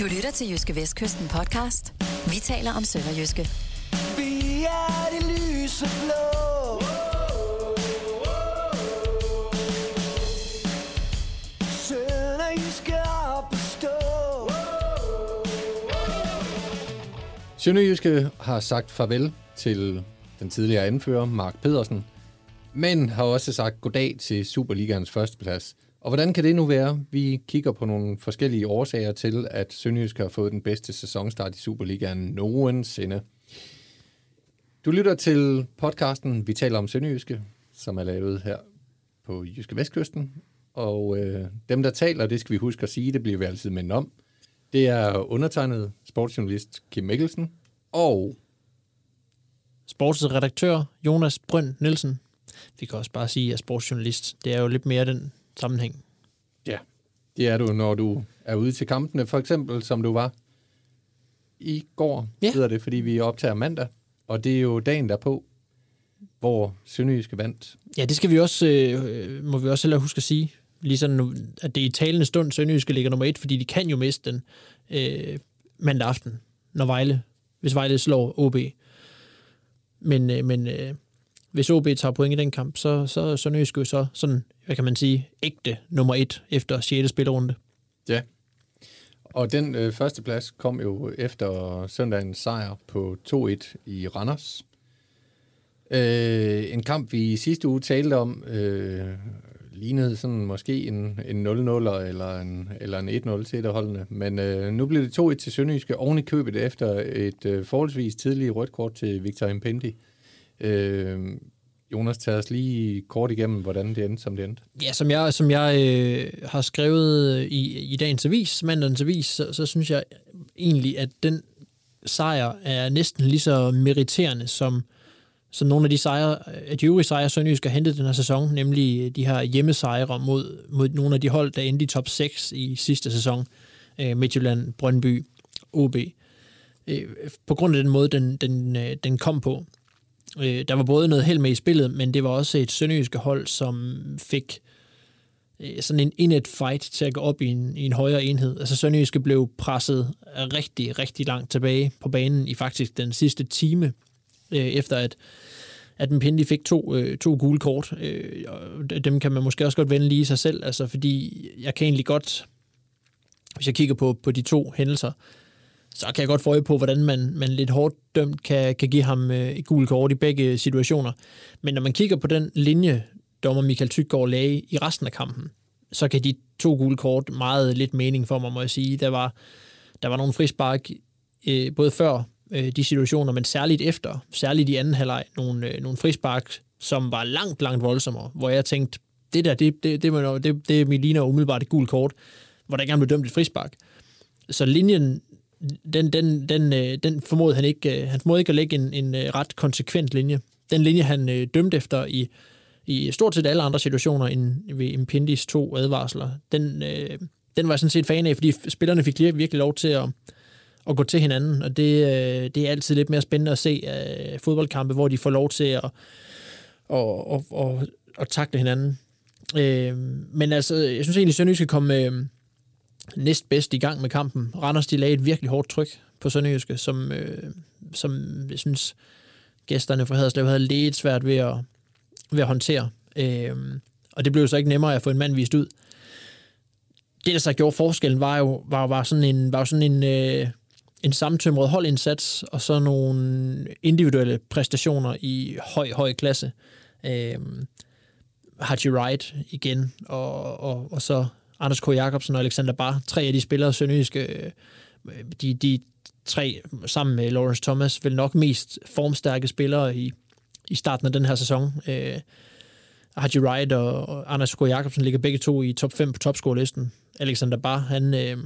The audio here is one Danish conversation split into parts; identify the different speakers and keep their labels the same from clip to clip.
Speaker 1: Du lytter til Jyske Vestkysten podcast. Vi taler om Sønderjyske.
Speaker 2: Vi er det lyse blå. Sønderjyske op at stå.
Speaker 3: Sønderjyske har sagt farvel til den tidligere anfører, Mark Pedersen, men har også sagt goddag til Superligans førsteplads. Og hvordan kan det nu være? Vi kigger på nogle forskellige årsager til, at Sønderjysk har fået den bedste sæsonstart i Superligaen nogensinde. Du lytter til podcasten Vi taler om Sønderjyske, som er lavet her på Jyske Vestkysten. Og øh, dem, der taler, det skal vi huske at sige, det bliver vi altid mindet om. Det er undertegnet sportsjournalist Kim Mikkelsen og
Speaker 4: sportsredaktør Jonas Brønd Nielsen. Vi kan også bare sige, at sportsjournalist, det er jo lidt mere den sammenhæng.
Speaker 3: Ja, det er du, når du er ude til kampene, for eksempel, som du var i går,
Speaker 4: Ja.
Speaker 3: hedder det, fordi vi optager mandag, og det er jo dagen derpå, hvor Sønderjyske vandt.
Speaker 4: Ja, det skal vi også, øh, må vi også heller huske at sige. Ligesom nu, at det er i talende stund, Sønderjyske ligger nummer et, fordi de kan jo miste den øh, mandag aften, når Vejle, hvis Vejle slår OB. Men, øh, men øh, hvis OB tager point i den kamp, så, så er jo så sådan, hvad kan man sige, ægte nummer et efter 6. spillerunde.
Speaker 3: Ja. Og den øh, første plads kom jo efter søndagens sejr på 2-1 i Randers. Øh, en kamp, vi i sidste uge talte om, øh, lignede sådan måske en, en 0-0 eller en, eller en 1-0 til et holdene. Men øh, nu blev det 2-1 til Sønderjyske oven i købet efter et øh, forholdsvis tidligt rødt kort til Victor Impendi. Øh, Jonas, tag os lige kort igennem, hvordan det endte, som det endte.
Speaker 4: Ja, som jeg, som jeg øh, har skrevet øh, i, i dagens avis, mandagens avis, så, så synes jeg egentlig, at den sejr er næsten lige så meriterende som, som nogle af de sejre, øh, af de øvrige sejre, Sønderjysk har hentet den her sæson, nemlig øh, de her hjemmesejre mod, mod nogle af de hold, der endte i top 6 i sidste sæson. Øh, Midtjylland, Brøndby, OB. Øh, på grund af den måde, den, den, øh, den kom på. Øh, der var både noget held med i spillet, men det var også et sønderjyske hold, som fik øh, sådan en indet fight til at gå op i en, i en højere enhed. Altså Sønderjyske blev presset rigtig, rigtig langt tilbage på banen i faktisk den sidste time, øh, efter at at Mpendi fik to, øh, to gule kort. Øh, og dem kan man måske også godt vende lige i sig selv, altså fordi jeg kan egentlig godt, hvis jeg kigger på, på de to hændelser, så kan jeg godt få øje på, hvordan man, man lidt hårdt dømt kan, kan give ham øh, et gult kort i begge situationer. Men når man kigger på den linje, dommer Michael Tyggaard lagde i resten af kampen, så kan de to gule kort meget lidt mening for mig, må jeg sige. Der var, der var nogle frispark, øh, både før øh, de situationer, men særligt efter, særligt i anden halvleg, nogle, øh, nogle frispark, som var langt, langt voldsommere, hvor jeg tænkte, det der, det, det, det, det, det, det det ligner umiddelbart et gult kort, hvor der gerne blev dømt et frispark. Så linjen, den, den, den, øh, den formodede han ikke, øh, han formodede ikke at lægge en, en øh, ret konsekvent linje. Den linje, han øh, dømte efter i, i stort set alle andre situationer end ved Impindis to advarsler, den, øh, den var jeg sådan set fan af, fordi spillerne fik lige- virkelig lov til at, at gå til hinanden, og det, øh, det er altid lidt mere spændende at se øh, fodboldkampe, hvor de får lov til at, og, og, og, at takle hinanden. Øh, men altså, jeg synes egentlig, at Sønderjysk skal komme øh, næst bedst i gang med kampen. Randers, de lagde et virkelig hårdt tryk på Sønderjyske, som, øh, som jeg synes, gæsterne fra Haderslev havde lidt svært ved at, ved at håndtere. Øh, og det blev så ikke nemmere at få en mand vist ud. Det, der så gjorde forskellen, var jo var, var sådan en, var sådan en, øh, en samtømret holdindsats, og så nogle individuelle præstationer i høj, høj klasse. Øh, Haji Wright igen, og, og, og så Anders K. Jacobsen og Alexander Bar, tre af de spillere, sønderjyske, øh, de, de tre sammen med Lawrence Thomas, vel nok mest formstærke spillere i, i starten af den her sæson. Øh, Haji Wright og, og Anders K. Jacobsen ligger begge to i top 5 på topscore-listen. Alexander Bar, han øh,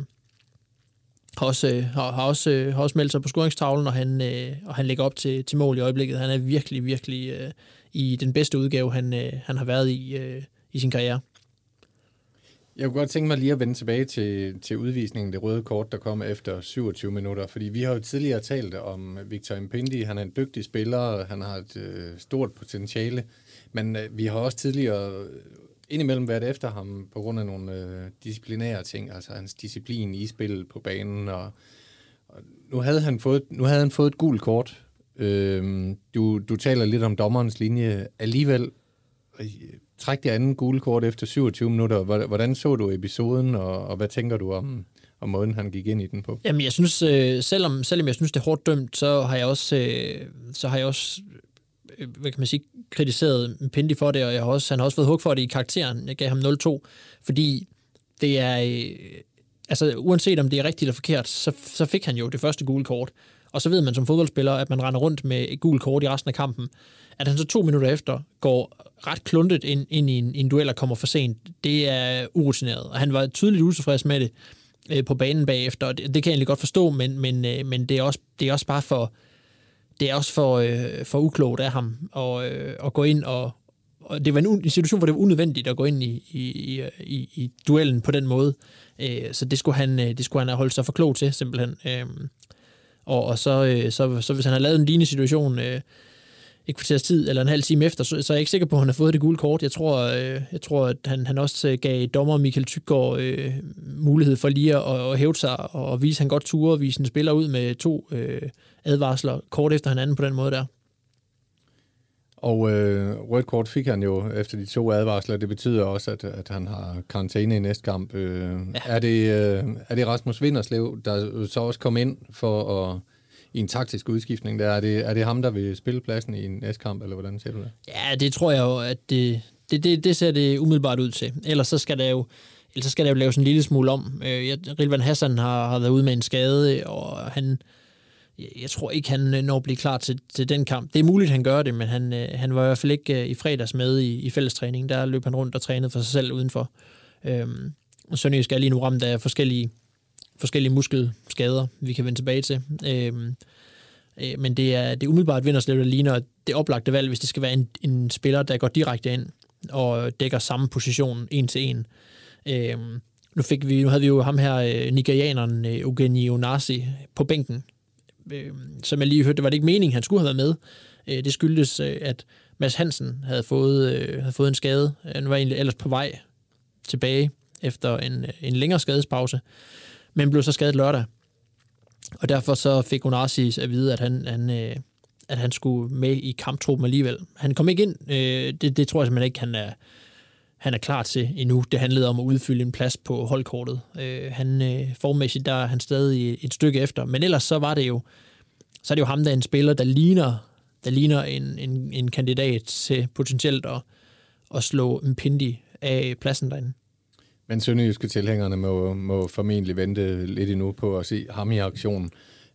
Speaker 4: har, også, øh, har, har, også, øh, har også meldt sig på scoringstavlen, og han, øh, og han ligger op til, til mål i øjeblikket. Han er virkelig, virkelig øh, i den bedste udgave, han, øh, han har været i, øh, i sin karriere.
Speaker 3: Jeg kunne godt tænke mig lige at vende tilbage til, til udvisningen, det røde kort, der kom efter 27 minutter, fordi vi har jo tidligere talt om øh, Victor Impendi, han er en dygtig spiller, han har et øh, stort potentiale, men øh, vi har også tidligere øh, indimellem været efter ham på grund af nogle øh, disciplinære ting, altså hans disciplin i spillet på banen, og, og nu, havde han fået, nu havde han fået et gult kort. Øh, du, du taler lidt om dommerens linje. Alligevel, øh, træk det andet gule kort efter 27 minutter. Hvordan så du episoden, og, og hvad tænker du om, om måden, han gik ind i den på?
Speaker 4: Jamen, jeg synes, øh, selvom, selvom jeg synes, det er hårdt dømt, så har jeg også, øh, så har jeg også øh, hvad kan man sige, kritiseret Pindy for det, og jeg har også, han har også fået hug for det i karakteren. Jeg gav ham 0-2, fordi det er, øh, altså uanset om det er rigtigt eller forkert, så, så fik han jo det første gule kort. Og så ved man som fodboldspiller, at man render rundt med et gult kort i resten af kampen. At han så to minutter efter går ret kluntet ind, ind i, en, en duel og kommer for sent, det er urutineret. Og han var tydeligt utilfreds med det øh, på banen bagefter, og det, det kan jeg egentlig godt forstå, men, men, øh, men det, er også, det er også bare for, det er også for, øh, for uklogt af ham at, øh, at gå ind og, og det var en, en situation, hvor det var unødvendigt at gå ind i, i, i, i duellen på den måde. Øh, så det skulle, han, øh, det skulle han have holdt sig for klog til, simpelthen. Øh, og, og så, øh, så, så hvis han har lavet en lignende situation øh, et kvarters tid eller en halv time efter, så, så er jeg ikke sikker på, at han har fået det gule kort. Jeg tror, øh, jeg tror at han, han også øh, gav dommer Michael Tyggaard øh, mulighed for lige at, at hæve sig og vise, at han godt turde og vise en spiller ud med to øh, advarsler kort efter hinanden på den måde der.
Speaker 3: Og øh, rødt kort fik han jo efter de to advarsler. Det betyder også, at, at han har karantæne i næste kamp. Øh, ja. er, det, øh, er det Rasmus Vinderslev, der så også kom ind for at i en taktisk udskiftning der. Er det, er det ham, der vil spille pladsen i en S-kamp, eller hvordan ser du det?
Speaker 4: Ja, det tror jeg jo, at det, det, det, det ser det umiddelbart ud til. Ellers så skal der jo, ellers så skal der jo laves en lille smule om. Øh, Rilvan Hassan har, har været ude med en skade, og han, jeg tror ikke, han øh, når at blive klar til, til den kamp. Det er muligt, han gør det, men han, øh, han var i hvert fald ikke øh, i fredags med i, i fællestræningen. Der løb han rundt og trænede for sig selv udenfor. Øhm, Sønderjysk er lige nu ramt af forskellige, forskellige muskelskader, vi kan vende tilbage til. Øhm, øh, men det er, det er umiddelbart Vinderslev, der ligner det oplagte valg, hvis det skal være en, en spiller, der går direkte ind og dækker samme position en til en. Øhm, nu, fik vi, nu havde vi jo ham her, øh, nigerianeren øh, Eugenio Onasi, på bænken øh, som jeg lige hørte, det var det ikke meningen, han skulle have været med. Øh, det skyldtes, øh, at Mads Hansen havde fået, øh, havde fået en skade. Han var egentlig ellers på vej tilbage efter en, en længere skadespause, men blev så skadet lørdag. Og derfor så fik Onassis at vide, at han, han, øh, at han skulle med i kamptruppen alligevel. Han kom ikke ind. Øh, det, det tror jeg simpelthen ikke, han er, han er klar til endnu. Det handlede om at udfylde en plads på holdkortet. Øh, han øh, formæssigt der er han stadig et stykke efter, men ellers så var det jo så er det jo ham, der er en spiller, der ligner, der ligner en, en, en kandidat til potentielt at, at slå en pindi af pladsen derinde.
Speaker 3: Men sønderjyske tilhængerne må, må formentlig vente lidt endnu på at se ham i aktion.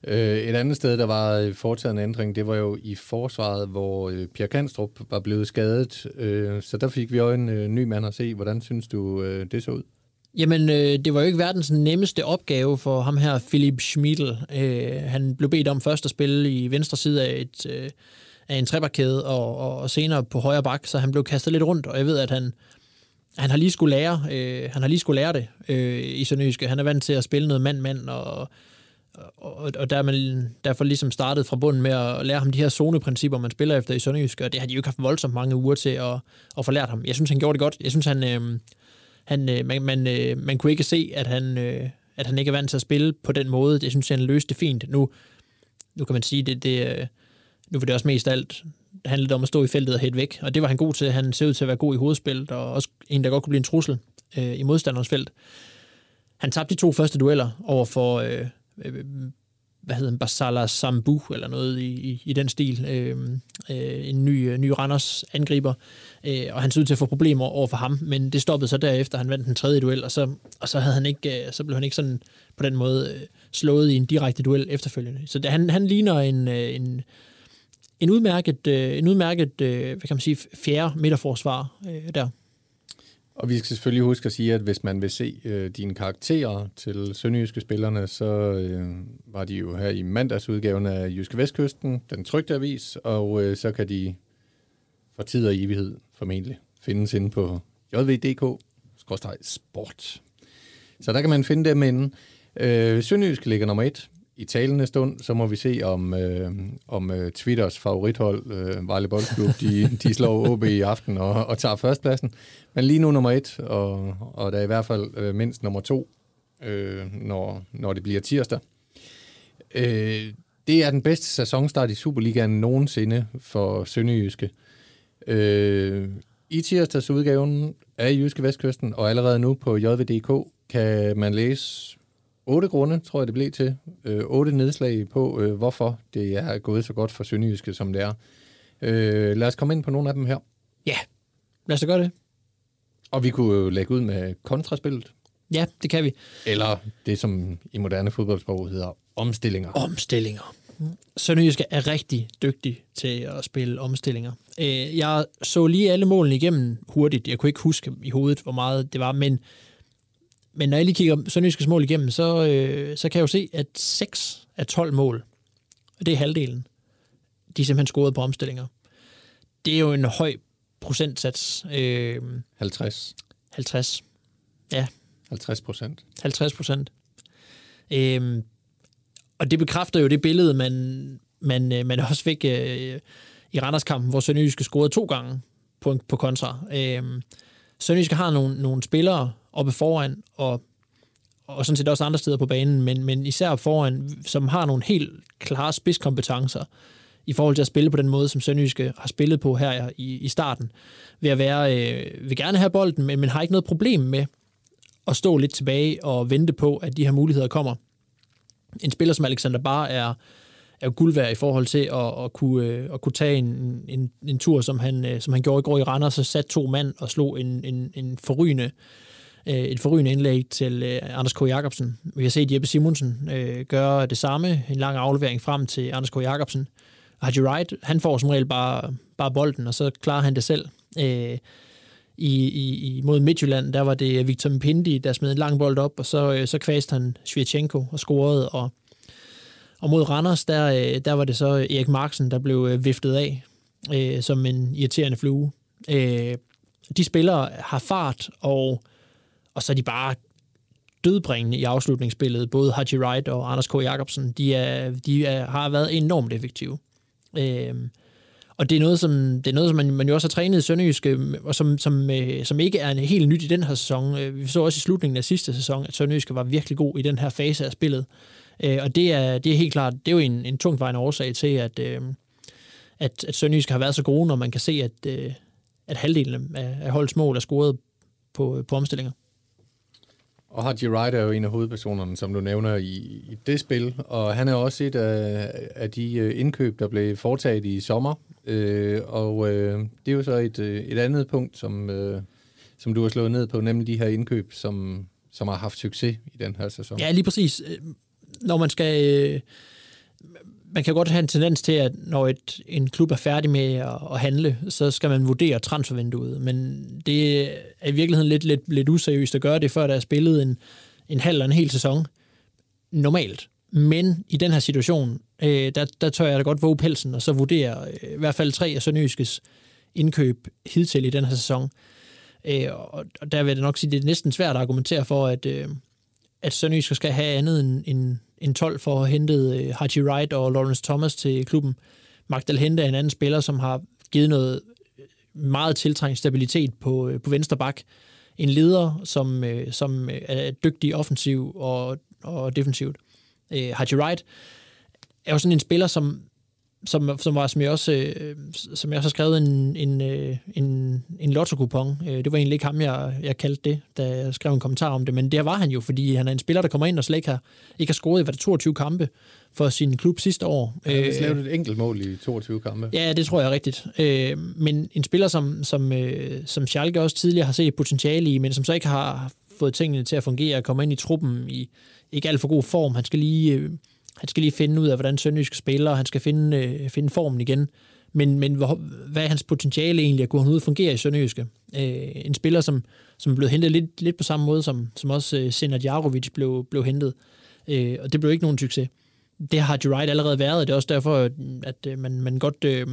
Speaker 3: Øh, et andet sted, der var foretaget en ændring, det var jo i forsvaret, hvor øh, Pierre Kanstrup var blevet skadet. Øh, så der fik vi jo en ny mand at se. Hvordan synes du, det så ud?
Speaker 4: Jamen, øh, det var jo ikke verdens nemmeste opgave for ham her, Philip Schmidl. Øh, han blev bedt om først at spille i venstre side af, et, øh, af en trebakkæde, og, og, og senere på højre bak, så han blev kastet lidt rundt, og jeg ved, at han, han har lige skulle lære, øh, han har lige skulle lære det øh, i Sønderjyske. Han er vant til at spille noget mand-mand, og, og, og der er man derfor ligesom startet fra bunden med at lære ham de her zoneprincipper, man spiller efter i Sønderjyske, og det har de jo ikke haft voldsomt mange uger til at, at få lært ham. Jeg synes, han gjorde det godt. Jeg synes, han... Øh, han, øh, man, man, øh, man kunne ikke se, at han, øh, at han ikke er vant til at spille på den måde. Det synes jeg, han løste det fint. Nu, nu kan man sige, det, det, øh, nu var det også mest alt handlede om at stå i feltet og hætte væk, og det var han god til. Han ser ud til at være god i hovedspillet, og også en, der godt kunne blive en trussel øh, i modstanderens felt. Han tabte de to første dueller over for øh, øh, hvad hedder Basala Sambu, eller noget i, i, i den stil. Øh, øh, en ny, øh, ny Randers angriber, øh, og han så ud til at få problemer over for ham, men det stoppede så derefter, han vandt den tredje duel, og så, og så, havde han ikke, øh, så blev han ikke sådan på den måde øh, slået i en direkte duel efterfølgende. Så det, han, han ligner en, øh, en, en udmærket, øh, en udmærket øh, hvad kan man sige, fjerde midterforsvar øh, der.
Speaker 3: Og vi skal selvfølgelig huske at sige, at hvis man vil se øh, dine karakterer til sønderjyske spillerne, så øh, var de jo her i mandagsudgaven af Jyske Vestkysten, den trygte avis, og øh, så kan de for tid og evighed formentlig findes inde på jvdk-sport. Så der kan man finde dem inde. Øh, Sønderjysk ligger nummer et i talende stund, så må vi se, om, øh, om øh, Twitters favorithold, øh, Vejle Boldklub, de, de slår OB i aften og, og tager førstepladsen. Men lige nu nummer et, og, og der er i hvert fald øh, mindst nummer to, øh, når, når det bliver tirsdag. Øh, det er den bedste sæsonstart i Superligaen nogensinde for Sønderjyske. Øh, I tirsdags udgaven af Jyske Vestkysten, og allerede nu på JVDK, kan man læse otte grunde, tror jeg det blev til. Øh, otte nedslag på, øh, hvorfor det er gået så godt for Sønderjyske, som det er. Øh, lad os komme ind på nogle af dem her.
Speaker 4: Ja, lad os da gøre det.
Speaker 3: Og vi kunne jo lægge ud med kontraspillet.
Speaker 4: Ja, det kan vi.
Speaker 3: Eller det, som i moderne fodboldsprog hedder omstillinger.
Speaker 4: Omstillinger. Sønderjyske er rigtig dygtig til at spille omstillinger. Øh, jeg så lige alle målene igennem hurtigt. Jeg kunne ikke huske i hovedet, hvor meget det var, men, men når jeg lige kigger Sønderjyskes mål igennem, så, øh, så kan jeg jo se, at 6 af 12 mål, og det er halvdelen, de er simpelthen scoret på omstillinger. Det er jo en høj procentsats. Øh,
Speaker 3: 50.
Speaker 4: 50. Ja,
Speaker 3: 50 procent.
Speaker 4: 50 procent. Øhm, og det bekræfter jo det billede, man, man, øh, man også fik øh, i Randerskampen, hvor Sønderjyske scorede to gange på, på kontra. Øhm, Sønderjyske har nogle, nogle spillere oppe foran, og, og sådan set også andre steder på banen, men, men især foran, som har nogle helt klare spidskompetencer i forhold til at spille på den måde, som Sønderjyske har spillet på her i, i starten. Ved at være, øh, vil gerne have bolden, men, men har ikke noget problem med at stå lidt tilbage og vente på, at de her muligheder kommer. En spiller som Alexander Bar er, er jo guld værd i forhold til at, at, kunne, øh, at kunne tage en, en, en tur, som han, øh, som han gjorde i går i Randers, så satte to mand og slog en, en, en forrygende, øh, Øh, et forrygende indlæg til øh, Anders K. Jacobsen. Vi har set Jeppe Simonsen øh, gøre det samme, en lang aflevering frem til Anders K. Jacobsen. Haji Wright, han får som regel bare, bare bolden, og så klarer han det selv. Øh, i, i, i mod Midtjylland, der var det Victor Mpindi, der smed en lang bold op, og så, øh, så kvæste han Svirchenko og scorede, og, og mod Randers, der, øh, der var det så Erik Marksen, der blev øh, viftet af øh, som en irriterende flue. Øh, de spillere har fart, og, og så er de bare dødbringende i afslutningsspillet. Både Haji Wright og Anders K. Jacobsen, de, er, de er, har været enormt effektive. Øh, og det er noget, som, det er noget, som man, man jo også har trænet i Sønderjyske, og som, som, øh, som ikke er en helt nyt i den her sæson. Øh, vi så også i slutningen af sidste sæson, at Sønderjyske var virkelig god i den her fase af spillet. Øh, og det er, det er helt klart, det er jo en, en tungtvejende årsag til, at, øh, at, at Sønderjyske har været så gode, når man kan se, at, øh, at halvdelen af, af holdets mål er scoret på, på omstillinger.
Speaker 3: Og Haji Wright er jo en af hovedpersonerne, som du nævner i, i det spil, og han er også et af, af de øh, indkøb, der blev foretaget i sommer, øh, og øh, det er jo så et, øh, et andet punkt, som, øh, som du har slået ned på, nemlig de her indkøb, som, som har haft succes i den her sæson.
Speaker 4: Ja, lige præcis. Øh, når man skal... Øh man kan godt have en tendens til, at når et, en klub er færdig med at, at handle, så skal man vurdere transfervinduet. Men det er i virkeligheden lidt, lidt, lidt useriøst at gøre det, før der er spillet en, en halv eller en hel sæson. Normalt. Men i den her situation, øh, der, der tør jeg da godt våge pelsen, og så vurdere øh, i hvert fald tre af Sønderjyskes indkøb hidtil i den her sæson. Øh, og, og der vil jeg nok sige, at det er næsten svært at argumentere for, at, øh, at Sønderjysk skal have andet end, end, en 12 for at hente øh, Haji Wright og Lawrence Thomas til klubben. Magdal Hente er en anden spiller, som har givet noget øh, meget tiltrængt stabilitet på, øh, på venstre bak. En leder, som, øh, som øh, er dygtig offensiv og, og defensivt. Øh, Haji Wright er jo sådan en spiller, som som, som, var, som, jeg også, øh, som jeg også har skrevet en, en, øh, en, en lotto-coupon. Øh, det var egentlig ikke ham, jeg, jeg kaldte det, da jeg skrev en kommentar om det, men det var han jo, fordi han er en spiller, der kommer ind og slet ikke har, ikke har scoret i hvad det, 22 kampe for sin klub sidste år.
Speaker 3: Han har lavet et enkelt mål i 22 kampe.
Speaker 4: Ja, det tror jeg er rigtigt. Men en spiller, som, som, som Schalke også tidligere har set potentiale i, men som så ikke har fået tingene til at fungere, kommer ind i truppen i ikke alt for god form. Han skal lige han skal lige finde ud af, hvordan Sønderjysk spiller, og han skal finde, øh, finde formen igen. Men, men hvor, hvad er hans potentiale egentlig, at kunne han ud fungere i Sønderjyske? Øh, en spiller, som, som er blevet hentet lidt, lidt på samme måde, som, som også øh, Senat Jarovic blev, blev hentet. Øh, og det blev ikke nogen succes. Det har Gerard allerede været, og det er også derfor, at, at øh, man, man, godt, øh,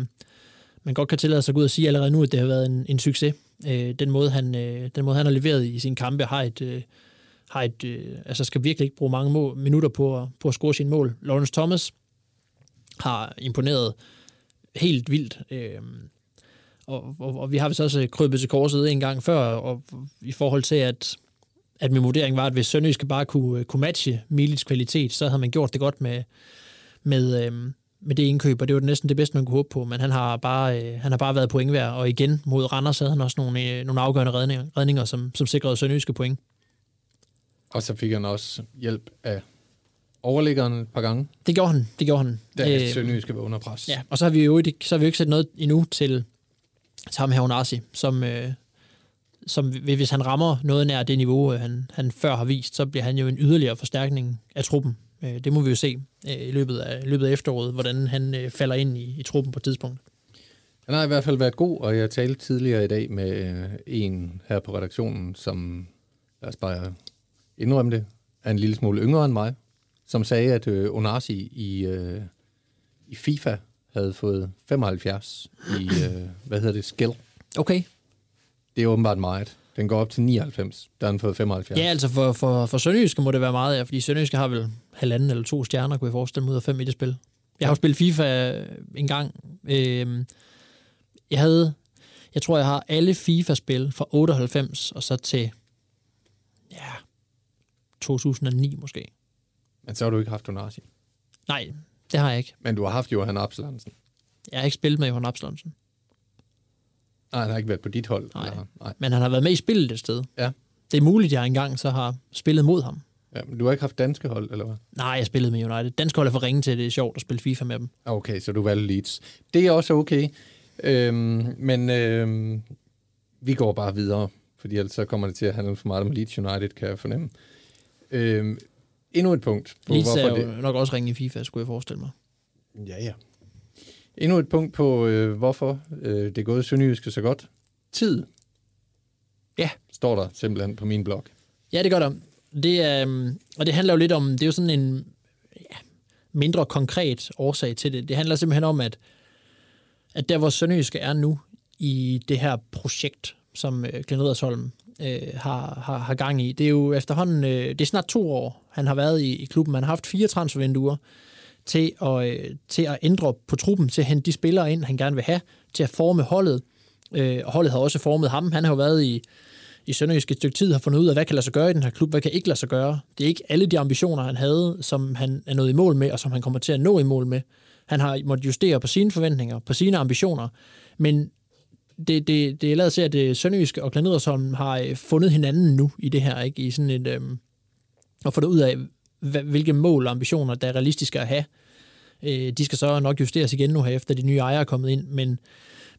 Speaker 4: man godt kan tillade sig at gå ud og sige allerede nu, at det har været en, en succes. Øh, den, måde, han, øh, den måde, han har leveret i sine kampe, har et, øh, har et, øh, altså skal virkelig ikke bruge mange mål, minutter på, på at score sine mål. Lawrence Thomas har imponeret helt vildt. Øh, og, og, og vi har vist også krybet til korset en gang før, og i forhold til, at, at min vurdering var, at hvis Sønderjyske bare kunne, kunne matche Milits kvalitet, så havde man gjort det godt med, med, øh, med det indkøb, og det var næsten det bedste, man kunne håbe på, men han har bare, øh, han har bare været pointvær, og igen mod Randers havde han også nogle, øh, nogle afgørende redninger, redninger som, som sikrede Sønderjyske point.
Speaker 3: Og så fik han også hjælp af overliggeren et par gange,
Speaker 4: Det gjorde han, det gjorde han.
Speaker 3: da Øh, Sønderjyske var under pres.
Speaker 4: Ja, og så har vi jo ikke, så har vi jo ikke set noget endnu til Tam Havnasi, som, øh, som hvis han rammer noget nær det niveau, øh, han, han før har vist, så bliver han jo en yderligere forstærkning af truppen. Øh, det må vi jo se øh, i løbet af, i løbet af efteråret, hvordan han øh, falder ind i, i truppen på et tidspunkt.
Speaker 3: Han har i hvert fald været god, og jeg talte tidligere i dag med øh, en her på redaktionen, som, lad os bare indrømme det, er en lille smule yngre end mig, som sagde, at øh, Onasi i, øh, i FIFA havde fået 75 i, øh, hvad hedder det, skill.
Speaker 4: Okay.
Speaker 3: Det er åbenbart meget. Den går op til 99, der har han fået 75.
Speaker 4: Ja, altså for, for, for Sønderjyske må det være meget, ja, fordi Sønderjyske har vel halvanden eller to stjerner, kunne jeg forestille mig, ud af fem i det spil. Jeg har jo spillet FIFA en gang. Øhm, jeg havde, jeg tror, jeg har alle FIFA-spil fra 98 og så til, ja, 2009 måske.
Speaker 3: Men så har du ikke haft Onasi.
Speaker 4: Nej, det har jeg ikke.
Speaker 3: Men du har haft Johan Absalonsen.
Speaker 4: Jeg har ikke spillet med Johan Absalonsen,
Speaker 3: Nej, han har ikke været på dit hold.
Speaker 4: Nej.
Speaker 3: Eller, nej.
Speaker 4: men han har været med i spillet et sted.
Speaker 3: Ja.
Speaker 4: Det er muligt, at jeg engang så har spillet mod ham.
Speaker 3: ja. men du har ikke haft danske hold, eller hvad?
Speaker 4: Nej, jeg spillede med United. Dansk hold er for ringe til, at det er sjovt at spille FIFA med dem.
Speaker 3: Okay, så du valgte Leeds. Det er også okay. Øhm, men øhm, vi går bare videre, fordi ellers så kommer det til at handle for meget om Leeds United, kan jeg fornemme. Øhm, endnu et punkt på,
Speaker 4: er
Speaker 3: hvorfor
Speaker 4: jo
Speaker 3: det...
Speaker 4: nok også ringe i FIFA, skulle jeg forestille mig.
Speaker 3: Ja, ja. Endnu et punkt på, øh, hvorfor øh, det er gået Sønderjyske så godt. Tid.
Speaker 4: Ja.
Speaker 3: Står der simpelthen på min blog.
Speaker 4: Ja, det gør der. Det er, øhm, og det handler jo lidt om, det er jo sådan en ja, mindre konkret årsag til det. Det handler simpelthen om, at, at der, hvor Sønderjyske er nu i det her projekt, som øh, Glenn Riddersholm øh, har, har, har gang i, det er jo efterhånden, øh, det er snart to år, han har været i, i klubben. Han har haft fire transfervinduer til at, øh, til at ændre på truppen, til at hente de spillere ind, han gerne vil have, til at forme holdet. Øh, og holdet har også formet ham. Han har jo været i, i Sønderjysk et stykke tid har fundet ud af, hvad kan lade sig gøre i den her klub, hvad kan ikke lade sig gøre. Det er ikke alle de ambitioner, han havde, som han er nået i mål med, og som han kommer til at nå i mål med. Han har måttet justere på sine forventninger, på sine ambitioner, men det, det, det er lavet til, at det Sønderjyske og Glenn Riddersholm har øh, fundet hinanden nu i det her, ikke? i sådan et, øhm, og fundet ud af, hvilke mål og ambitioner, der er realistiske at have. Øh, de skal så nok justeres igen nu her, efter de nye ejere er kommet ind, men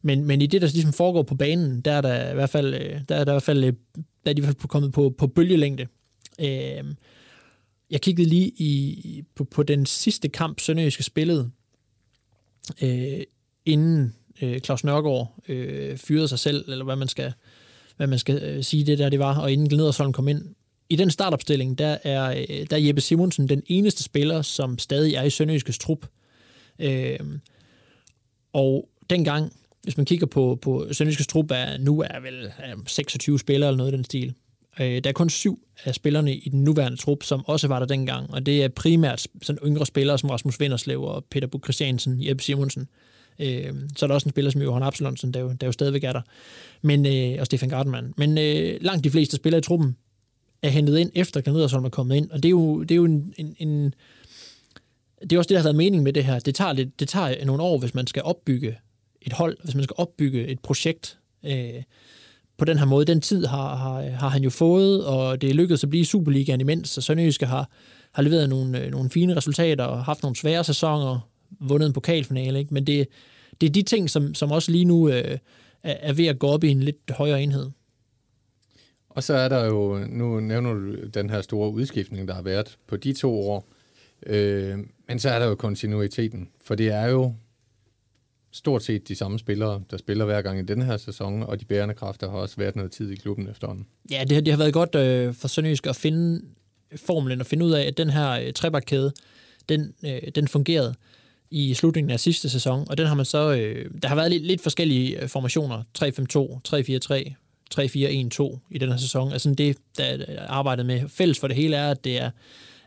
Speaker 4: men, men i det, der ligesom foregår på banen, der er der i hvert fald, øh, der er der i hvert fald, øh, der er de i hvert fald kommet på, på bølgelængde. Øh, jeg kiggede lige i, på, på den sidste kamp, Sønderjyske spillede, øh, inden øh, Claus Nørgaard øh, fyrede sig selv, eller hvad man skal, hvad man skal øh, sige det der, det var, og inden Gnedersholm kom ind. I den startopstilling, der er, øh, der er Jeppe Simonsen den eneste spiller, som stadig er i Sønderjyskes trup. Øh, og dengang, hvis man kigger på, på Sønderjyskes trup, er, nu er vel er 26 spillere eller noget i den stil. Øh, der er kun syv af spillerne i den nuværende trup, som også var der dengang, og det er primært sådan yngre spillere som Rasmus Vinderslev og Peter Buk Christiansen, Jeppe Simonsen. Øh, Øh, så er der også en spiller som Johan Absalonsen, der jo, der jo stadigvæk er der, men, øh, og Stefan Gartmann. Men øh, langt de fleste spillere i truppen er hentet ind, efter Glenn Riddersholm er kommet ind, og det er jo, det er jo en, en, en det er også det, der har været mening med det her. Det tager, lidt, det tager nogle år, hvis man skal opbygge et hold, hvis man skal opbygge et projekt øh, på den her måde. Den tid har, har, har han jo fået, og det er lykkedes at blive Superligaen imens, så Sønderjyske har, har leveret nogle, øh, nogle fine resultater og haft nogle svære sæsoner, vundet en pokalfinale, ikke? men det, det er de ting, som, som også lige nu øh, er, ved at gå op i en lidt højere enhed.
Speaker 3: Og så er der jo, nu nævner du den her store udskiftning, der har været på de to år, øh, men så er der jo kontinuiteten, for det er jo stort set de samme spillere, der spiller hver gang i den her sæson, og de bærende kræfter har også været noget tid i klubben efterhånden.
Speaker 4: Ja, det, det har været godt øh, for Sønderjysk at finde formlen og finde ud af, at den her øh, trebakkæde, den, øh, den fungerede i slutningen af sidste sæson, og den har man så, øh, der har været lidt, lidt forskellige øh, formationer, 3-5-2, 3-4-1-2 i den her sæson. Altså det, der er øh, arbejdet med fælles for det hele er, at det er,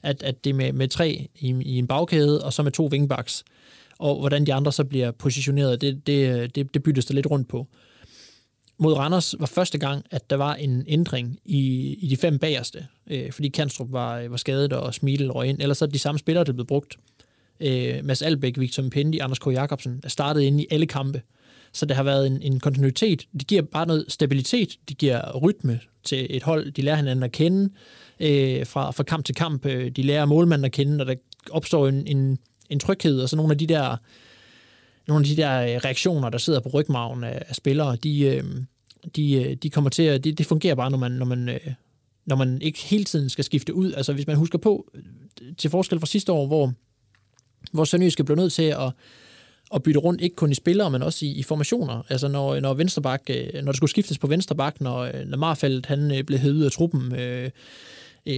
Speaker 4: at, at det er med, med tre i, i en bagkæde, og så med to wingbacks. Og hvordan de andre så bliver positioneret, det, det, øh, det, det byttes der lidt rundt på. Mod Randers var første gang, at der var en ændring i, i de fem bagerste, øh, fordi Kanstrup var, var skadet og Smidel røg ind. Ellers er de samme spillere, der blev brugt. Øh, Mads Albæk, Victor Mpendi, Anders K. Jacobsen er startet inde i alle kampe. Så det har været en, en kontinuitet. Det giver bare noget stabilitet. Det giver rytme til et hold. De lærer hinanden at kende øh, fra, fra kamp til kamp. Øh, de lærer målmanden at kende, og der opstår en, en, en tryghed. Og så nogle af de der nogle af de der øh, reaktioner, der sidder på rygmagen af, af spillere, de, øh, de, øh, de kommer til at, det, det fungerer bare, når man, når man, når man ikke hele tiden skal skifte ud. Altså hvis man husker på, til forskel fra sidste år, hvor, hvor Sønderjyske blev nødt til at at bytte rundt, ikke kun i spillere, men også i, i formationer. Altså når, når vensterbak, øh, når der skulle skiftes på vensterbak, når, øh, når Marfeldt han øh, blev hævet ud af truppen, øh,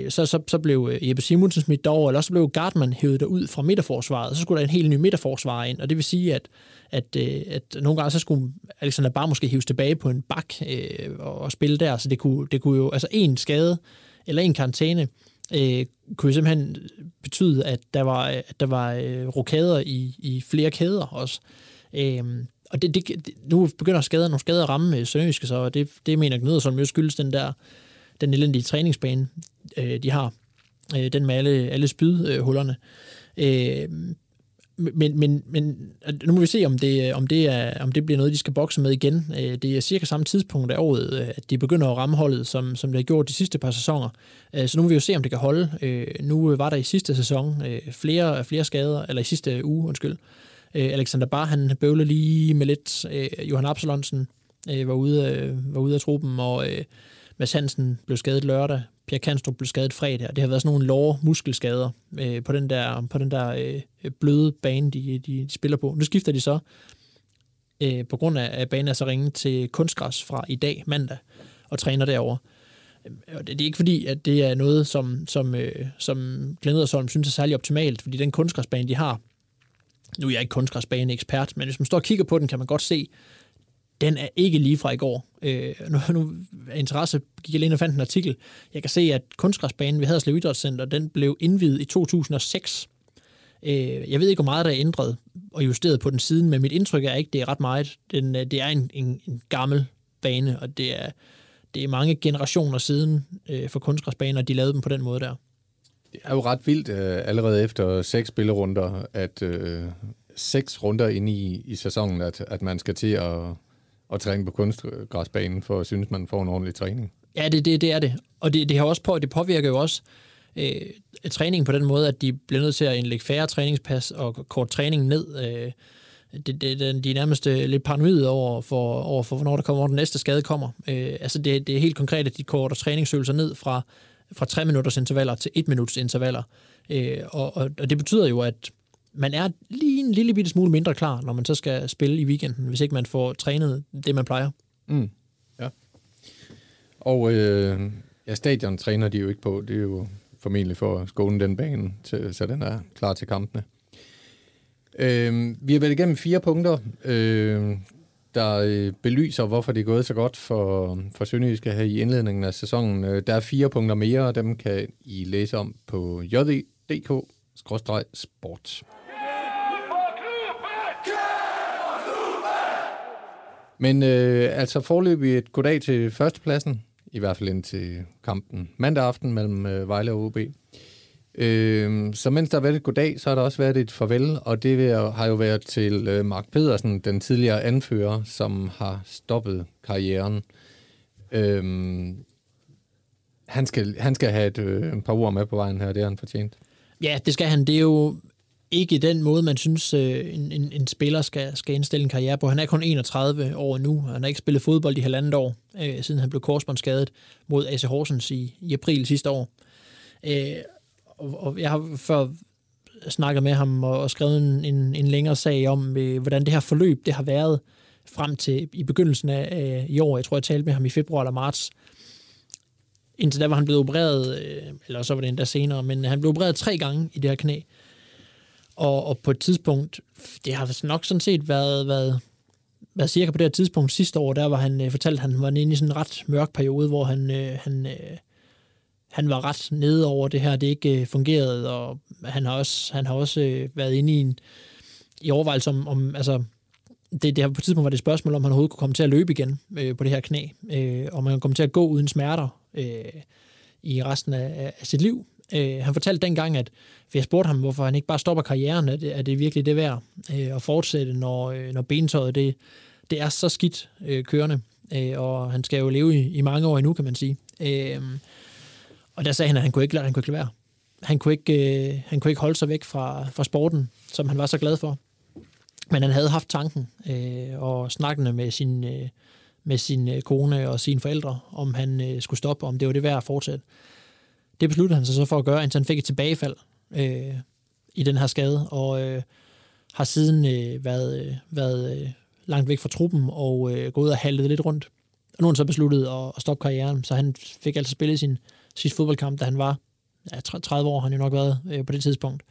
Speaker 4: så, så, så blev Jeppe Simonsen smidt derover, eller så blev Gartman hævet ud fra midterforsvaret, så skulle der en helt ny midterforsvar ind, og det vil sige, at, at, at nogle gange så skulle Alexander bare måske hives tilbage på en bak øh, og spille der, så det kunne, det kunne jo, altså en skade eller en karantæne, øh, kunne jo simpelthen betyde, at der var, at der var øh, rokader i, i flere kæder også. Øh, og det, det, nu begynder skader, nogle skader at ramme øh, Sønderjyske, så det, det mener Gnyder, som jo skyldes den der den elendige træningsbane, øh, de har. Øh, den med alle, alle spydhullerne. Øh, men, men, men nu må vi se, om det, om, det er, om det bliver noget, de skal bokse med igen. Øh, det er cirka samme tidspunkt af året, øh, at de begynder at ramme holdet, som, som det har gjort de sidste par sæsoner. Øh, så nu må vi jo se, om det kan holde. Nu var der i sidste sæson flere, flere skader, eller i sidste uge, undskyld. Alexander Bar, han bøvlede lige med lidt. Johan Absalonsen var ude, var ude af truppen, og Mads Hansen blev skadet lørdag. Pierre Kanstrup blev skadet fredag, og det har været sådan nogle låre muskelskader øh, på den der, på den der øh, bløde bane, de, de, de spiller på. Nu skifter de så, øh, på grund af, at banen er så ringe til kunstgræs fra i dag, mandag, og træner derover. Øh, og det, det er ikke fordi, at det er noget, som, som, øh, som Glenn synes er særlig optimalt, fordi den kunstgræsbane, de har, nu er jeg ikke kunstgræsbane ekspert, men hvis man står og kigger på den, kan man godt se, den er ikke lige fra i går. Øh, nu, nu er interesse gik jeg lige og fandt en artikel. Jeg kan se, at kunstgræsbanen ved Haderslev Idrætscenter, den blev indvidet i 2006. Øh, jeg ved ikke, hvor meget der er ændret og justeret på den siden, men mit indtryk er ikke, det er ret meget. Den, øh, det er en, en, en gammel bane, og det er, det er mange generationer siden øh, for kunstgræsbaner, de lavede dem på den måde der.
Speaker 3: Det er jo ret vildt øh, allerede efter seks spillerunder, at øh, seks runder ind i, i sæsonen, at, at man skal til at at træne på kunstgræsbanen, for at synes, man får en ordentlig træning.
Speaker 4: Ja, det, det, det er det. Og det, det, har også på, det påvirker jo også øh, træningen på den måde, at de bliver nødt til at indlægge færre træningspas og kort træning ned. Øh, det, det, de er nærmest øh, lidt paranoide over for, over for, hvornår der kommer, hvor den næste skade kommer. Øh, altså det, det er helt konkret, at de korter træningsøvelser ned fra, fra 3 minutters intervaller til 1 minuts intervaller. Øh, og, og, og det betyder jo, at man er lige en lille bitte smule mindre klar, når man så skal spille i weekenden, hvis ikke man får trænet det, man plejer.
Speaker 3: Mm. Ja. Og øh, ja, stadion træner de jo ikke på. Det er jo formentlig for at skåne den bane, til, så den er klar til kampene. Øh, vi har været igennem fire punkter, øh, der øh, belyser, hvorfor det er gået så godt for, for Sønderjyske her i indledningen af sæsonen. Øh, der er fire punkter mere, og dem kan I læse om på jd.dk-sport. Men øh, altså forløbig et goddag til førstepladsen, i hvert fald indtil kampen mandag aften mellem øh, Vejle og OB. Øh, så mens der har været et goddag, så har der også været et farvel, og det har jo været til øh, Mark Pedersen, den tidligere anfører, som har stoppet karrieren. Øh, han, skal, han skal have et, øh, et par ord med på vejen her, det har han fortjent.
Speaker 4: Ja, det skal han. Det er jo ikke den måde, man synes, øh, en, en, en spiller skal, skal indstille en karriere på. Han er kun 31 år nu. Han har ikke spillet fodbold i halvandet år, øh, siden han blev korsbåndsskadet mod AC Horsens i, i april sidste år. Øh, og, og jeg har før snakket med ham og, og skrevet en, en, en længere sag om, øh, hvordan det her forløb det har været frem til i begyndelsen af øh, i år. Jeg tror, jeg talte med ham i februar eller marts. Indtil da var han blevet opereret, øh, eller så var det endda senere, men han blev opereret tre gange i det her knæ. Øh, og, og på et tidspunkt, det har nok sådan set været, været været cirka på det her tidspunkt sidste år, der var han øh, fortalt, at han var inde i sådan en ret mørk periode, hvor han, øh, han, øh, han var ret nede over det her, det ikke øh, fungerede, og han har også, han har også øh, været inde i en i overvejelse om, om altså, det, det her på et tidspunkt var det et spørgsmål, om han overhovedet kunne komme til at løbe igen øh, på det her knæ, øh, om han kunne komme til at gå uden smerter øh, i resten af, af sit liv. Øh, han fortalte dengang, at for jeg spurgte ham, hvorfor han ikke bare stopper karrieren, er det, er det virkelig det værd øh, at fortsætte, når, øh, når bentøjet det, det er så skidt øh, kørende, øh, og han skal jo leve i, i mange år endnu, kan man sige. Øh, og der sagde han, at han kunne ikke, han kunne ikke lade være. Han kunne ikke, øh, han kunne ikke holde sig væk fra, fra sporten, som han var så glad for. Men han havde haft tanken øh, og snakkende med sin, øh, med sin øh, kone og sine forældre, om han øh, skulle stoppe, om det var det værd at fortsætte. Det besluttede han sig så for at gøre, indtil han fik et tilbagefald øh, i den her skade, og øh, har siden øh, været, øh, været øh, langt væk fra truppen og øh, gået og haltet lidt rundt. Og nu har han så besluttet at, at stoppe karrieren, så han fik altså spillet sin sidste fodboldkamp, da han var ja, 30 år, har han jo nok været øh, på det tidspunkt.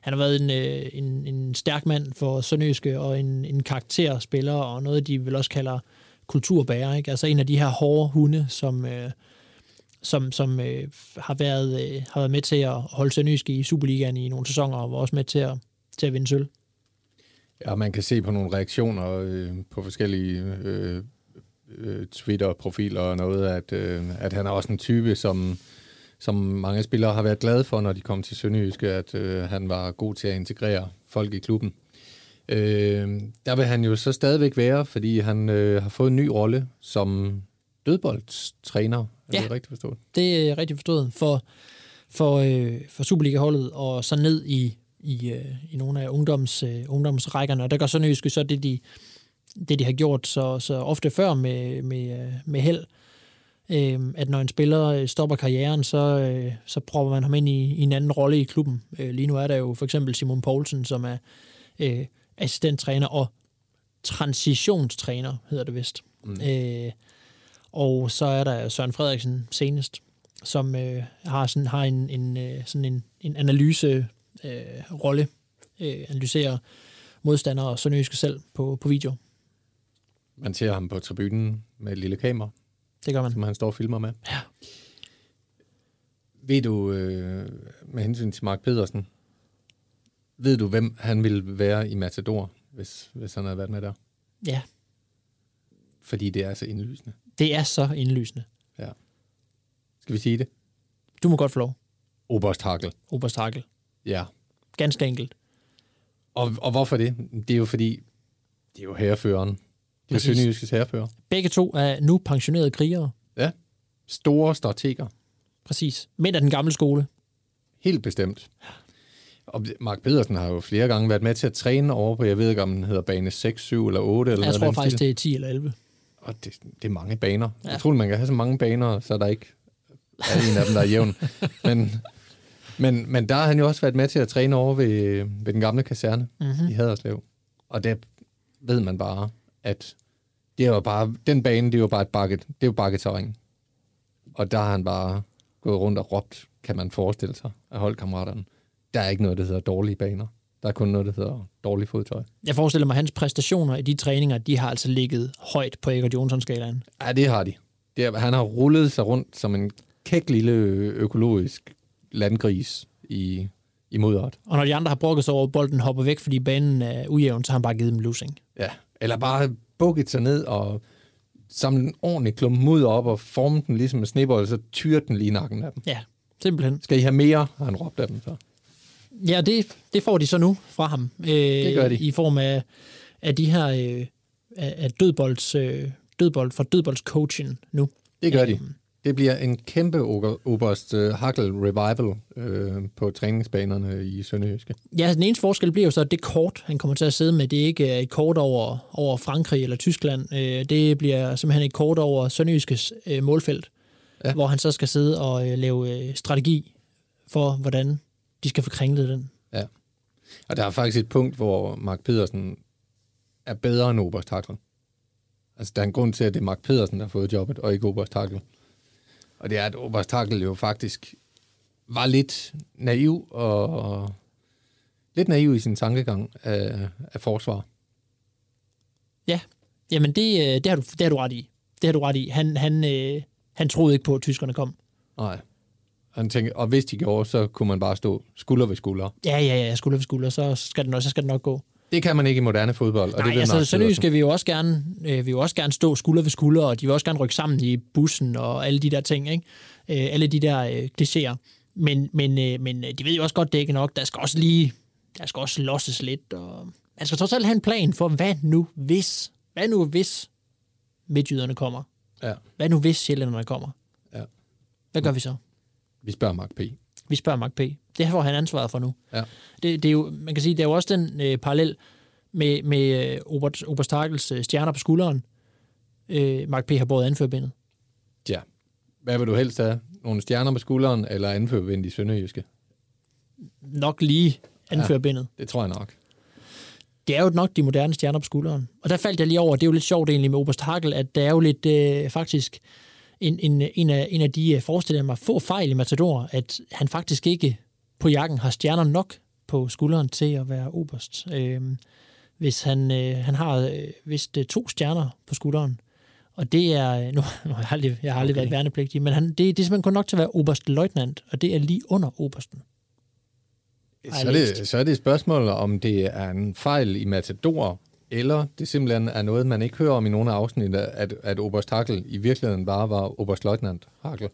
Speaker 4: Han har været en, øh, en, en stærk mand for Sønderjyske, og en, en karakterspiller, og noget, de vil også kalder kulturbærer. Ikke? Altså en af de her hårde hunde, som, øh, som, som øh, har, været, øh, har været med til at holde Sønderjysk i Superligaen i nogle sæsoner, og var også med til at, til at vinde sølv.
Speaker 3: Ja, man kan se på nogle reaktioner øh, på forskellige øh, øh, Twitter-profiler og noget, at, øh, at han er også en type, som, som mange spillere har været glade for, når de kom til Sønderjyske, at øh, han var god til at integrere folk i klubben. Øh, der vil han jo så stadigvæk være, fordi han øh, har fået en ny rolle som dødboldstræner. Er
Speaker 4: Ja.
Speaker 3: det rigtigt forstået?
Speaker 4: Det er rigtig forstået for, for, øh, for Superliga-holdet, og så ned i, i, øh, i nogle af ungdoms, øh, ungdomsrækkerne. Og der gør Sønderjyske så det, de, det, de har gjort så, så ofte før med, med, øh, med held, øh, at når en spiller øh, stopper karrieren, så, øh, så prøver man ham ind i, i en anden rolle i klubben. Øh, lige nu er der jo for eksempel Simon Poulsen, som er øh, assistenttræner og transitionstræner, hedder det vist. Mm. Øh, og så er der Søren Frederiksen senest, som øh, har, sådan, har en, en, øh, sådan en, en analyse øh, rolle, øh, analyserer modstandere og Sønderjyske selv på, på video.
Speaker 3: Man ser ham på tribunen med et lille kamera,
Speaker 4: Det gør man.
Speaker 3: som han står og filmer med.
Speaker 4: Ja.
Speaker 3: Ved du, øh, med hensyn til Mark Pedersen, ved du, hvem han ville være i Matador, hvis, hvis han havde været med der?
Speaker 4: Ja,
Speaker 3: Fordi det er så indlysende.
Speaker 4: Det er så indlysende.
Speaker 3: Ja. Skal vi sige det?
Speaker 4: Du må godt få lov,
Speaker 3: Oberst Hakel.
Speaker 4: Oberst Hakel.
Speaker 3: Ja.
Speaker 4: Ganske enkelt.
Speaker 3: Og, og hvorfor det? Det er jo fordi, det er jo herreføreren. Det er. Sønderjyskes herrefører.
Speaker 4: Begge to er nu pensionerede krigere.
Speaker 3: Ja. Store strateger.
Speaker 4: Præcis. Mænd af den gamle skole.
Speaker 3: Helt bestemt. Og Mark Pedersen har jo flere gange været med til at træne over på, jeg ved ikke, om den hedder bane 6, 7 eller 8. Eller
Speaker 4: Jeg
Speaker 3: noget
Speaker 4: tror faktisk,
Speaker 3: stil.
Speaker 4: det er 10 eller 11.
Speaker 3: Og det, det er mange baner.
Speaker 4: Ja.
Speaker 3: Jeg tror, man kan have så mange baner, så der ikke er en af dem, der er jævn. men, men, men der har han jo også været med til at træne over ved, ved den gamle kaserne mm-hmm. i Haderslev. Og der ved man bare, at det jo bare, den bane, det jo bare et bakket, det jo bakketerræn. Og der har han bare gået rundt og råbt, kan man forestille sig, af holdkammeraterne. Der er ikke noget, der hedder dårlige baner. Der er kun noget, der hedder dårlig fodtøj.
Speaker 4: Jeg forestiller mig, at hans præstationer i de træninger, de har altså ligget højt på Eger Johnson-skalaen.
Speaker 3: Ja, det har de. Det er, han har rullet sig rundt som en kæk lille økologisk landgris i, i mudderet.
Speaker 4: Og når de andre har brokket sig over, at bolden hopper væk, fordi banen er ujævn, så har han bare givet dem losing.
Speaker 3: Ja. Eller bare bukket sig ned og samlet en ordentlig klump mudder op og formet den ligesom en snebold, og så tyret den lige i nakken af dem.
Speaker 4: Ja, simpelthen.
Speaker 3: Skal I have mere, har han råbt af dem så.
Speaker 4: Ja, det, det får de så nu fra ham. Øh, det
Speaker 3: gør de.
Speaker 4: I form af, af de her øh, af, dødbolds, øh, dødbold, fra dødboldscoachen nu.
Speaker 3: Det gør de.
Speaker 4: Øhm.
Speaker 3: Det bliver en kæmpe Ober- Oberst uh, Hackel revival øh, på træningsbanerne i Sønderjyske.
Speaker 4: Ja, den eneste forskel bliver jo så, at det kort, han kommer til at sidde med, det er ikke et kort over, over Frankrig eller Tyskland. Øh, det bliver simpelthen et kort over Sønderjyskes øh, målfelt. Ja. hvor han så skal sidde og øh, lave øh, strategi for, hvordan de skal få kringlet den.
Speaker 3: Ja. Og der er faktisk et punkt, hvor Mark Pedersen er bedre end Oberst Hackel. Altså, der er en grund til, at det er Mark Pedersen, der har fået jobbet, og ikke Oberst Hackel. Og det er, at Oberst Hackel jo faktisk var lidt naiv og lidt naiv i sin tankegang af, af forsvar.
Speaker 4: Ja, Jamen, det, øh, det, har du, det har du ret i. Det har du ret i. Han, han, øh, han troede ikke på, at tyskerne kom.
Speaker 3: Nej. Han tænker, og hvis de gjorde, så kunne man bare stå skulder ved skulder.
Speaker 4: Ja, ja, ja, skulder ved skulder, så skal det nok, så skal det nok gå.
Speaker 3: Det kan man ikke i moderne fodbold. Og
Speaker 4: Nej,
Speaker 3: det
Speaker 4: altså Sønderjysk skal vi jo også gerne, øh, vi vil også gerne stå skulder ved skulder, og de vil også gerne rykke sammen i bussen og alle de der ting, ikke? Øh, alle de der øh, klichéer. Men, men, øh, men øh, de ved jo også godt, det er ikke nok. Der skal også lige, der skal også losses lidt, og man skal trods alt have en plan for, hvad nu hvis, hvad nu hvis midtjyderne kommer?
Speaker 3: Ja,
Speaker 4: Hvad nu hvis sjællænderne kommer?
Speaker 3: ja.
Speaker 4: Hvad gør vi så?
Speaker 3: Vi spørger Mark P.
Speaker 4: Vi spørger Mark P. Det får han ansvaret for nu.
Speaker 3: Ja.
Speaker 4: Det, det er jo, man kan sige, det er jo også den øh, parallel med, med øh, Obert, Oberstakels øh, stjerner på skulderen. Øh, Mark P. har båret anførbindet.
Speaker 3: Ja. Hvad vil du helst have? Nogle stjerner på skulderen, eller anførvendt i Sønderjyske?
Speaker 4: Nok lige anførbindet.
Speaker 3: Det tror jeg nok.
Speaker 4: Det er jo nok de moderne stjerner på skulderen. Og der faldt jeg lige over, det er jo lidt sjovt egentlig med Oberst Hakel, at der er jo lidt øh, faktisk en, en, en, af, en af de øh, forestiller jeg mig få fejl i Matador, at han faktisk ikke på jakken har stjerner nok på skulderen til at være oberst. Øh, hvis han, øh, han har øh, vist øh, to stjerner på skulderen, og det er, øh, nu, nu har jeg aldrig, jeg har aldrig okay. været værnepligtig, men han, det, det er simpelthen kun nok til at være oberstløjtnant, og det er lige under obersten.
Speaker 3: Så er, det, så er det et spørgsmål, om det er en fejl i Matador, eller det simpelthen er noget, man ikke hører om i nogle af afsnit, at, at Oberst Hakel i virkeligheden bare var Oberstløjtnant Hakel.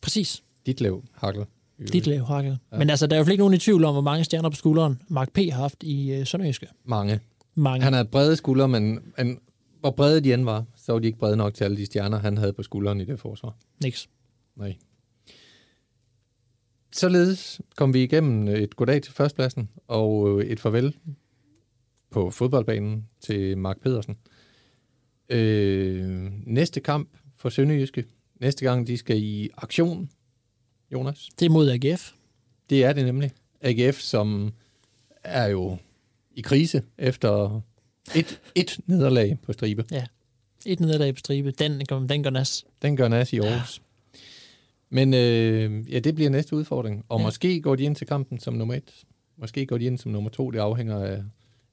Speaker 4: Præcis.
Speaker 3: Ditlev Hakel.
Speaker 4: Dit lav hakket. Ja. Men altså, der er jo ikke nogen i tvivl om, hvor mange stjerner på skulderen Mark P. har haft i øh, Sønderjyske.
Speaker 3: Mange.
Speaker 4: Mange.
Speaker 3: Han havde brede skuldre, men, men hvor brede de end var, så var de ikke brede nok til alle de stjerner, han havde på skulderen i det forsvar.
Speaker 4: Niks.
Speaker 3: Nej. Således kom vi igennem et goddag til førstpladsen og et farvel på fodboldbanen til Mark Pedersen. Øh, næste kamp for Sønderjyske. Næste gang de skal i aktion, Jonas.
Speaker 4: Det er mod AGF.
Speaker 3: Det er det nemlig. AGF, som er jo i krise efter et, et nederlag på stribe.
Speaker 4: Ja. Et nederlag på stribe. Den, den går nas.
Speaker 3: Den gør nas i Aarhus. Men øh, ja, det bliver næste udfordring. Og
Speaker 4: Ja.
Speaker 3: ja. måske går de ind til kampen som nummer et. Måske går de ind som nummer to. Det afhænger af,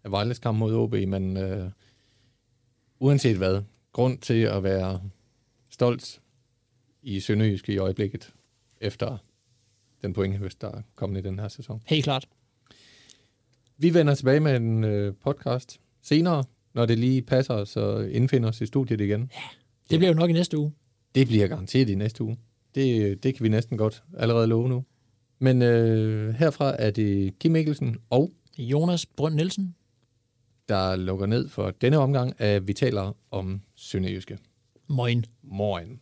Speaker 3: af Vejles kamp mod OB. Men øh, uanset hvad, grund til at være stolt i Sønderjyske i øjeblikket, efter den pointhøst, der er kommet i den her sæson.
Speaker 4: Helt klart.
Speaker 3: Vi vender tilbage med en øh, podcast senere, når det lige passer os og indfinder os i studiet igen.
Speaker 4: Det bliver jo nok i næste uge.
Speaker 3: Det bliver garanteret i næste uge. Det, det kan vi næsten godt allerede love nu. Men øh, herfra er det Kim Mikkelsen og
Speaker 4: Jonas Brønd Nielsen.
Speaker 3: Der lukker ned for denne omgang, vi taler om Sønderjyske.
Speaker 4: Moin.
Speaker 3: Morgen.